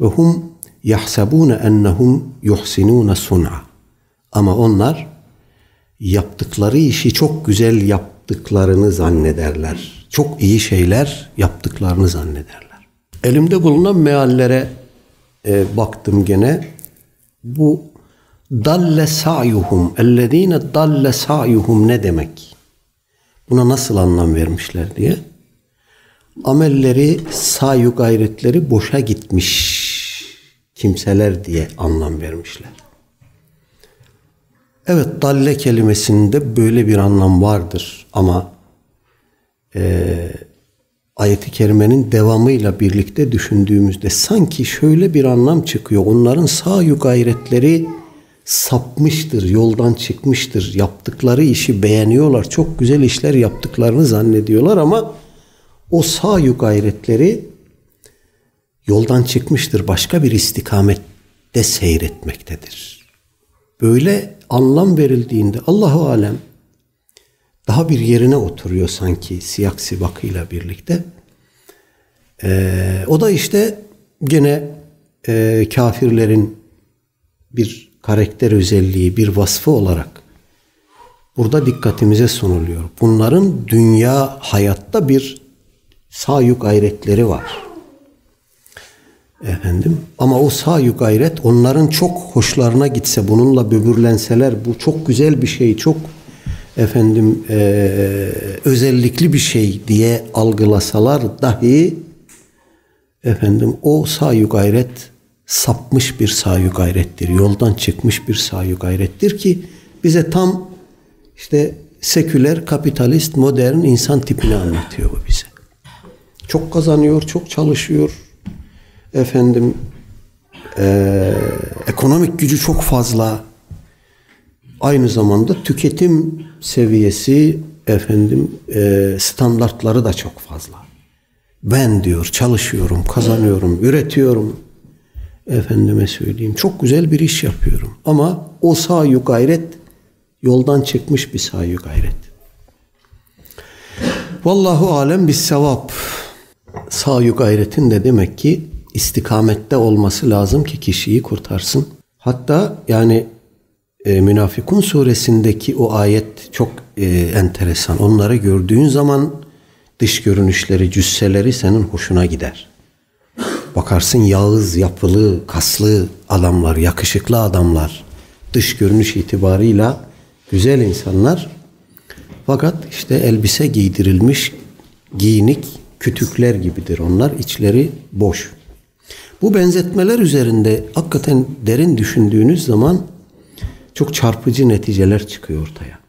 Ve hum yahsabune ennehum yuhsinune sun'a. Ama onlar yaptıkları işi çok güzel yaptıklarını zannederler. Çok iyi şeyler yaptıklarını zannederler. Elimde bulunan meallere e, baktım gene. Bu dalle sa'yuhum ellezine dalle sa'yuhum ne demek? Buna nasıl anlam vermişler diye. Amelleri, sayu gayretleri boşa gitmiş kimseler diye anlam vermişler. Evet dalle kelimesinde böyle bir anlam vardır ama e, ayeti kerimenin devamıyla birlikte düşündüğümüzde sanki şöyle bir anlam çıkıyor. Onların sayu gayretleri sapmıştır, yoldan çıkmıştır. Yaptıkları işi beğeniyorlar. Çok güzel işler yaptıklarını zannediyorlar ama o sayu gayretleri yoldan çıkmıştır. Başka bir istikamette seyretmektedir. Böyle anlam verildiğinde Allahu alem daha bir yerine oturuyor sanki siyak sibakıyla birlikte. Ee, o da işte gene e, kafirlerin bir karakter özelliği, bir vasfı olarak burada dikkatimize sunuluyor. Bunların dünya hayatta bir sayı gayretleri var. Efendim ama o sayı gayret onların çok hoşlarına gitse bununla böbürlenseler bu çok güzel bir şey çok efendim e, özellikli bir şey diye algılasalar dahi efendim o sayı gayret sapmış bir sayı gayrettir. Yoldan çıkmış bir sayı gayrettir ki bize tam işte seküler, kapitalist, modern insan tipini anlatıyor bu bize. Çok kazanıyor, çok çalışıyor. Efendim e, ekonomik gücü çok fazla. Aynı zamanda tüketim seviyesi efendim e, standartları da çok fazla. Ben diyor çalışıyorum, kazanıyorum, üretiyorum. Efendime söyleyeyim çok güzel bir iş yapıyorum. Ama o sayu gayret yoldan çıkmış bir sayu gayret. Vallahu alem bis sevap. Sayu gayretin de demek ki istikamette olması lazım ki kişiyi kurtarsın. Hatta yani e, Münafikun suresindeki o ayet çok e, enteresan. Onları gördüğün zaman dış görünüşleri, cüsseleri senin hoşuna gider. Bakarsın yağız, yapılı, kaslı adamlar, yakışıklı adamlar. Dış görünüş itibarıyla güzel insanlar. Fakat işte elbise giydirilmiş, giyinik kütükler gibidir onlar. içleri boş. Bu benzetmeler üzerinde hakikaten derin düşündüğünüz zaman çok çarpıcı neticeler çıkıyor ortaya.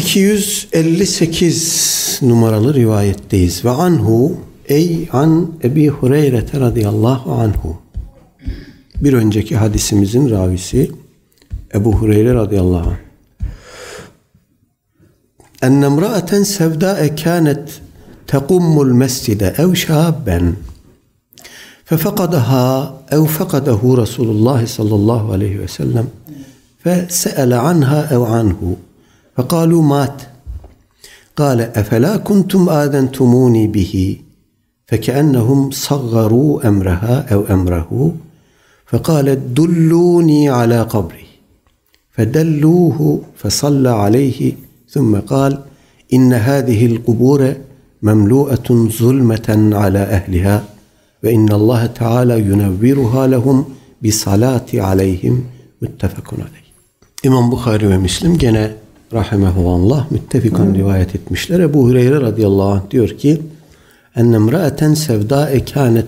...258 numaralı rivayetteyiz. Ve anhu ey an Ebi Hureyre radıyallahu anhu. Bir önceki hadisimizin ravisi Ebu Hureyre radıyallahu anh. أن امرأة سوداء كانت تقم المسجد أو شابا ففقدها أو فقده رسول الله صلى الله عليه وسلم فسأل عنها أو عنه فقالوا مات. قال أفلا كنتم آذنتموني به؟ فكأنهم صغروا أمرها أو أمره. فقالت دلوني على قبري. فدلوه فصلى عليه. ثم قال إن هذه القبور مملوءة ظلمة على أهلها وإن الله تعالى ينورها لهم بصلاة عليهم. muttefakun aleyh. İmam Bukhari ve Müslim rahimehullah müttefikan rivayet etmişler. Ebu Hureyre radıyallahu anh diyor ki enne imra'eten sevda'e kânet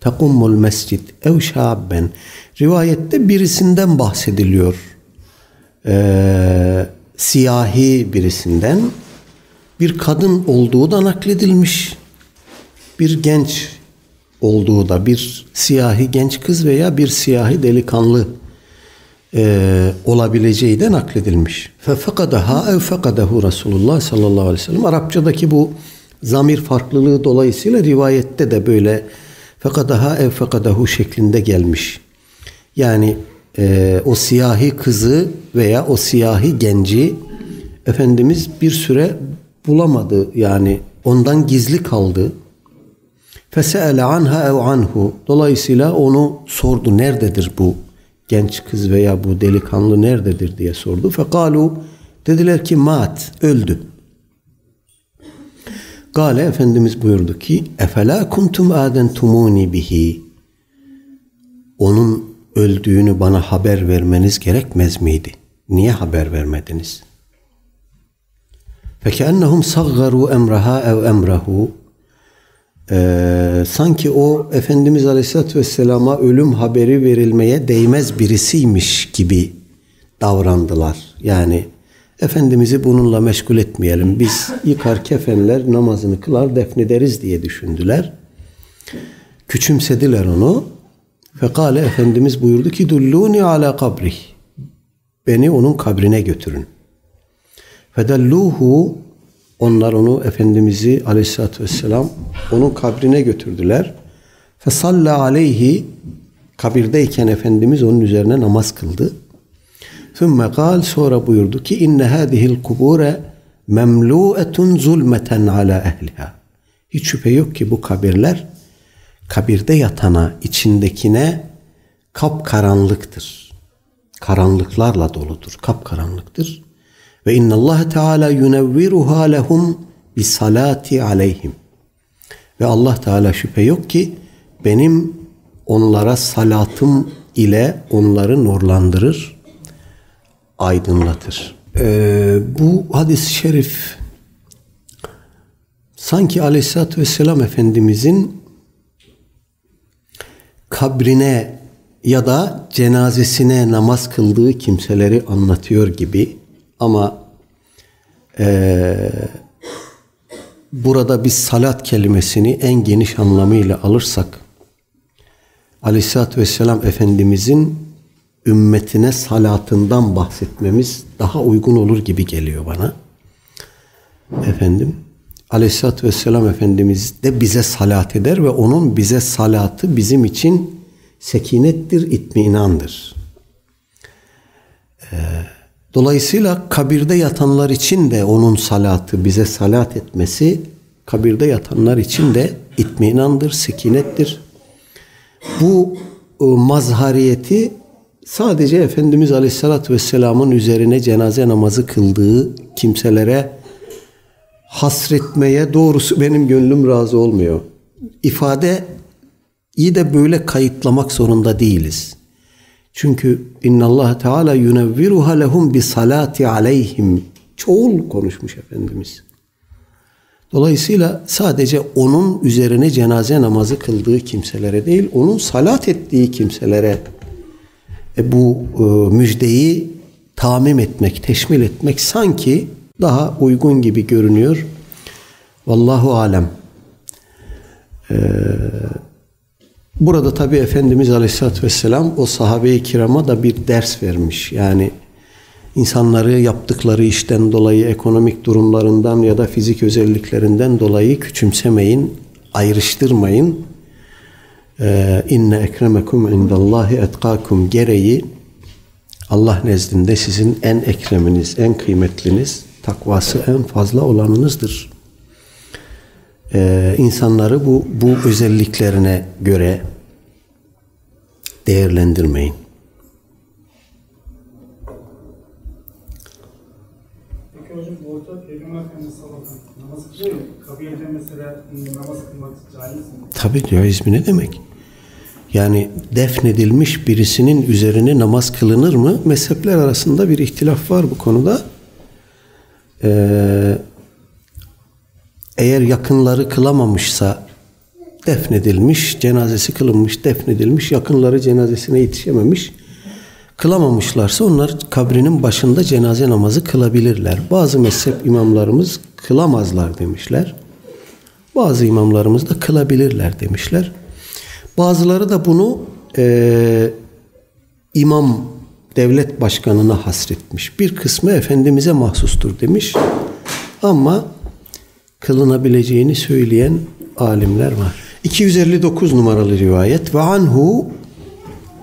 takummul mescid ev şabben. Rivayette birisinden bahsediliyor. e, siyahi birisinden bir kadın olduğu da nakledilmiş. Bir genç olduğu da bir siyahi genç kız veya bir siyahi delikanlı e, olabileceği de nakledilmiş. Fefekadaha ev fekadahu Resulullah sallallahu aleyhi ve sellem. Arapçadaki bu zamir farklılığı dolayısıyla rivayette de böyle fekadaha ev fekadahu şeklinde gelmiş. Yani e, o siyahi kızı veya o siyahi genci Efendimiz bir süre bulamadı. Yani ondan gizli kaldı. Fese'ele anha ev anhu. Dolayısıyla onu sordu. Nerededir bu genç kız veya bu delikanlı nerededir diye sordu. Fekalu dediler ki mat öldü. Gale Efendimiz buyurdu ki efela kuntum aden adentumuni bihi onun öldüğünü bana haber vermeniz gerekmez miydi? Niye haber vermediniz? Fekennehum saggaru emraha ev emrahu ee, sanki o Efendimiz Aleyhisselatü Vesselam'a ölüm haberi verilmeye değmez birisiymiş gibi davrandılar. Yani Efendimiz'i bununla meşgul etmeyelim. Biz yıkar kefenler, namazını kılar, defnederiz diye düşündüler. Küçümsediler onu. Fekale Efendimiz buyurdu ki dulluni ala kabrih. Beni onun kabrine götürün. Fedelluhu onlar onu Efendimiz'i aleyhissalatü vesselam onun kabrine götürdüler. Fesalla aleyhi kabirdeyken Efendimiz onun üzerine namaz kıldı. Sümme kal sonra buyurdu ki inne hadihil kubure memlu'etun zulmeten ala ehliha. Hiç şüphe yok ki bu kabirler kabirde yatana içindekine kap karanlıktır. Karanlıklarla doludur. Kap karanlıktır. Ve inna Allah Teala yunevviruha lehum bi salati aleyhim. Ve Allah Teala şüphe yok ki benim onlara salatım ile onları nurlandırır, aydınlatır. Ee, bu hadis-i şerif sanki Aleyhisselatü Vesselam Efendimizin kabrine ya da cenazesine namaz kıldığı kimseleri anlatıyor gibi ama e, burada biz salat kelimesini en geniş anlamıyla alırsak Aleyhisselatü Vesselam Efendimizin ümmetine salatından bahsetmemiz daha uygun olur gibi geliyor bana. Efendim Aleyhisselatü Vesselam Efendimiz de bize salat eder ve onun bize salatı bizim için sekinettir, itminandır. Ee, dolayısıyla kabirde yatanlar için de onun salatı, bize salat etmesi kabirde yatanlar için de itminandır, sekinettir. Bu e, mazhariyeti sadece Efendimiz Aleyhisselatü Vesselam'ın üzerine cenaze namazı kıldığı kimselere hasretmeye doğrusu benim gönlüm razı olmuyor. İfade iyi de böyle kayıtlamak zorunda değiliz. Çünkü Allah Teala yunevviruha lehum bi salati aleyhim. Çoğul konuşmuş Efendimiz. Dolayısıyla sadece onun üzerine cenaze namazı kıldığı kimselere değil, onun salat ettiği kimselere e, bu e, müjdeyi tamim etmek, teşmil etmek sanki daha uygun gibi görünüyor. Vallahu alem. Ee, burada tabi Efendimiz Aleyhisselatü Vesselam o sahabe-i kirama da bir ders vermiş. Yani insanları yaptıkları işten dolayı, ekonomik durumlarından ya da fizik özelliklerinden dolayı küçümsemeyin, ayrıştırmayın. Ee, inne ekremekum indallahi etkakum gereği Allah nezdinde sizin en ekreminiz, en kıymetliniz, takvası en fazla olanınızdır. Ee, insanları bu, bu özelliklerine göre değerlendirmeyin. Peki hocam orada Peygamber Efendimiz sallallahu aleyhi ve sellem namaz kılıyor ya, kabirde mesela namaz kılmak caiz mi? Tabii caiz mi ne demek? Yani defnedilmiş birisinin üzerine namaz kılınır mı? Mezhepler arasında bir ihtilaf var bu konuda. Ee, eğer yakınları kılamamışsa defnedilmiş, cenazesi kılınmış, defnedilmiş, yakınları cenazesine yetişememiş, Kılamamışlarsa onlar kabrinin başında cenaze namazı kılabilirler. Bazı mezhep imamlarımız kılamazlar demişler. Bazı imamlarımız da kılabilirler demişler. Bazıları da bunu e, imam devlet başkanına hasretmiş. Bir kısmı Efendimiz'e mahsustur demiş. Ama kılınabileceğini söyleyen alimler var. 259 numaralı rivayet. Ve anhu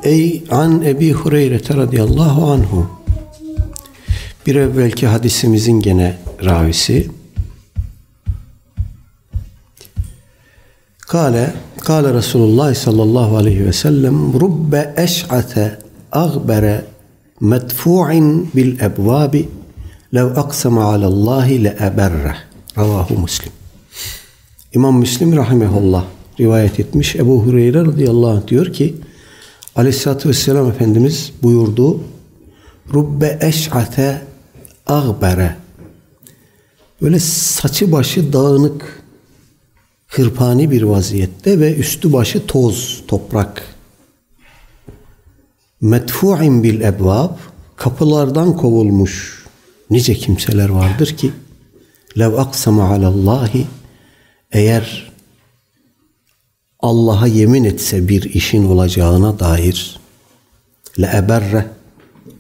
ey an Ebi Hureyre radıyallahu anhu. Bir evvelki hadisimizin gene ravisi. Kale Kale Resulullah sallallahu aleyhi ve sellem rubbe eş'ate agbere medfu'in bil ebvabi lev aksama alallahi le eberre ravahu muslim. İmam Müslim rahimehullah rivayet etmiş. Ebu Hureyre radıyallahu anh diyor ki Aleyhisselatü Vesselam Efendimiz buyurdu Rubbe eş'ate agbere. Böyle saçı başı dağınık hırpani bir vaziyette ve üstü başı toz, toprak. Medfu'in bil ebvab kapılardan kovulmuş nice kimseler vardır ki lev aksama alallahi eğer Allah'a yemin etse bir işin olacağına dair le eberre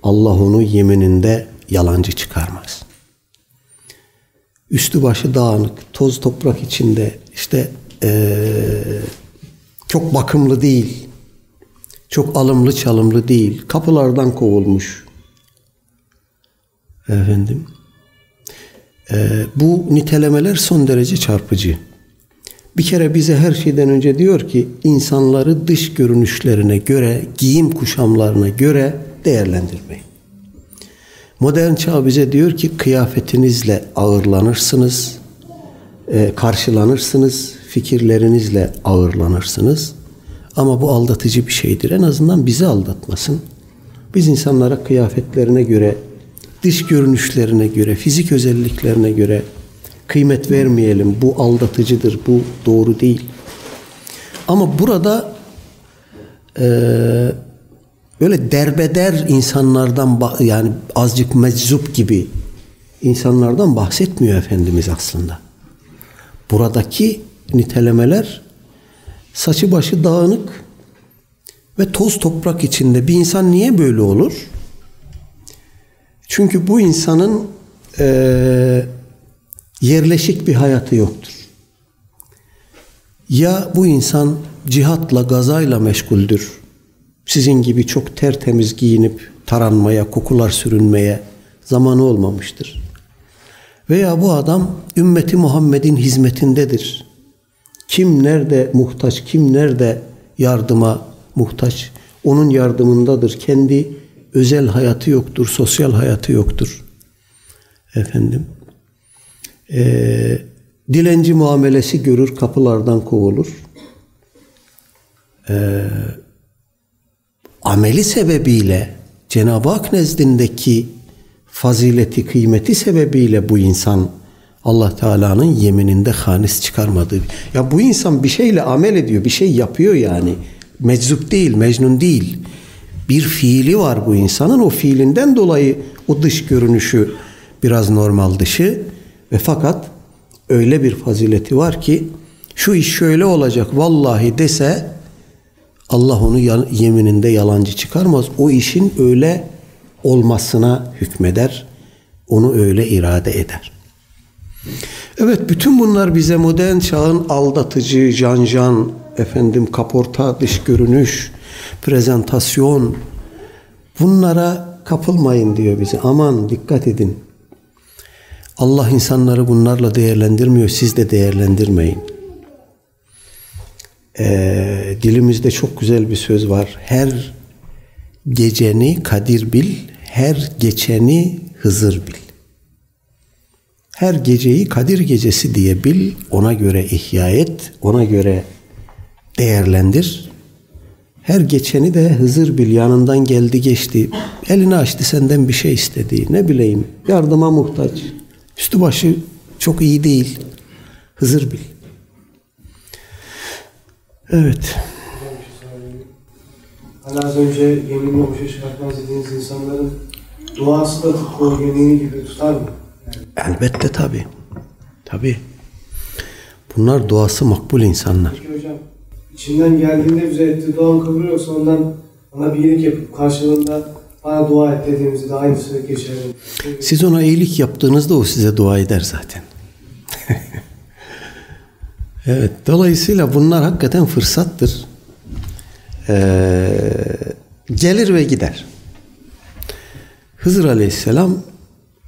Allah onu yemininde yalancı çıkarmaz. Üstü başı dağınık, toz toprak içinde işte ee, çok bakımlı değil, çok alımlı çalımlı değil, kapılardan kovulmuş. Efendim, ee, bu nitelemeler son derece çarpıcı. Bir kere bize her şeyden önce diyor ki insanları dış görünüşlerine göre, giyim kuşamlarına göre değerlendirmeyin. Modern çağ bize diyor ki kıyafetinizle ağırlanırsınız, e, karşılanırsınız, fikirlerinizle ağırlanırsınız. Ama bu aldatıcı bir şeydir. En azından bizi aldatmasın. Biz insanlara kıyafetlerine göre, dış görünüşlerine göre, fizik özelliklerine göre kıymet vermeyelim. Bu aldatıcıdır, bu doğru değil. Ama burada e, böyle derbeder insanlardan yani azıcık meczup gibi insanlardan bahsetmiyor Efendimiz aslında. Buradaki nitelemeler saçı başı dağınık ve toz toprak içinde bir insan niye böyle olur? Çünkü bu insanın e, yerleşik bir hayatı yoktur. Ya bu insan cihatla, gazayla meşguldür. Sizin gibi çok tertemiz giyinip taranmaya, kokular sürünmeye zamanı olmamıştır. Veya bu adam ümmeti Muhammed'in hizmetindedir. Kim nerede muhtaç, kim nerede yardıma muhtaç, onun yardımındadır. Kendi özel hayatı yoktur, sosyal hayatı yoktur. Efendim, e, dilenci muamelesi görür, kapılardan kovulur. E, ameli sebebiyle Cenab-ı Hak nezdindeki fazileti, kıymeti sebebiyle bu insan Allah Teala'nın yemininde hanis çıkarmadığı. Ya bu insan bir şeyle amel ediyor, bir şey yapıyor yani. Meczup değil, mecnun değil. Bir fiili var bu insanın. O fiilinden dolayı o dış görünüşü biraz normal dışı ve fakat öyle bir fazileti var ki şu iş şöyle olacak vallahi dese Allah onu yemininde yalancı çıkarmaz. O işin öyle olmasına hükmeder. Onu öyle irade eder. Evet bütün bunlar bize modern çağın aldatıcı, can can, efendim kaporta, dış görünüş, prezentasyon bunlara kapılmayın diyor bize. Aman dikkat edin. Allah insanları bunlarla değerlendirmiyor. Siz de değerlendirmeyin. Ee, dilimizde çok güzel bir söz var. Her geceni kadir bil, her geçeni Hızır bil. Her geceyi Kadir gecesi diye bil, ona göre ihya et, ona göre değerlendir. Her geçeni de Hızır bil, yanından geldi geçti, elini açtı senden bir şey istedi, ne bileyim yardıma muhtaç, üstü başı çok iyi değil, Hızır bil. Evet. Hani az önce yeminle boşa çıkartmaz dediğiniz insanların duası da tıpkı o yemini gibi tutar mı? Elbette tabi. Tabi. Bunlar duası makbul insanlar. Peki hocam içinden geldiğinde bize ettiği dua kabul yoksa ondan bana bir iyilik yapıp karşılığında bana dua et dediğimizde de aynısı geçerli. Siz ona iyilik yaptığınızda o size dua eder zaten. evet. Dolayısıyla bunlar hakikaten fırsattır. Ee, gelir ve gider. Hızır Aleyhisselam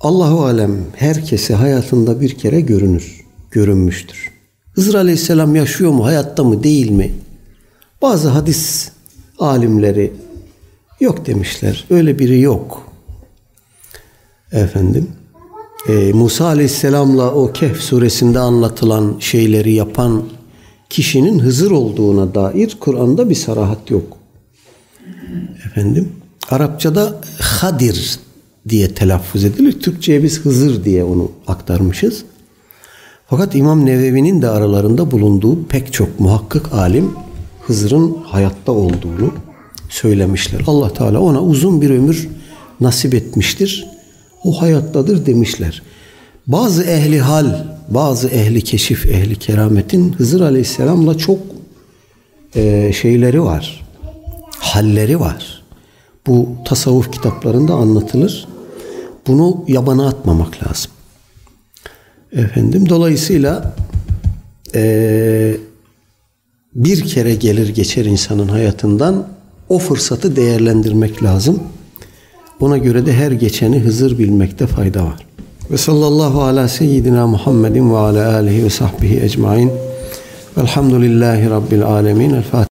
Allahu alem herkese hayatında bir kere görünür, görünmüştür. Hızır Aleyhisselam yaşıyor mu, hayatta mı, değil mi? Bazı hadis alimleri yok demişler. Öyle biri yok. Efendim. e, Musa Aleyhisselam'la o Kehf suresinde anlatılan şeyleri yapan kişinin Hızır olduğuna dair Kur'an'da bir sarahat yok. Efendim. Arapçada Hadir diye telaffuz edilir. Türkçe'ye biz Hızır diye onu aktarmışız. Fakat İmam Nevevi'nin de aralarında bulunduğu pek çok muhakkak alim Hızır'ın hayatta olduğunu söylemişler. Allah Teala ona uzun bir ömür nasip etmiştir. O hayattadır demişler. Bazı ehli hal, bazı ehli keşif, ehli kerametin Hızır Aleyhisselam'la çok e, şeyleri var. Halleri var. Bu tasavvuf kitaplarında anlatılır. Bunu yabana atmamak lazım. Efendim dolayısıyla eee bir kere gelir geçer insanın hayatından o fırsatı değerlendirmek lazım. Ona göre de her geçeni Hızır bilmekte fayda var. Ve sallallahu ala seyyidina Muhammedin ve ala alihi ve sahbihi ecmain. Velhamdülillahi Rabbil alemin. El Fatiha.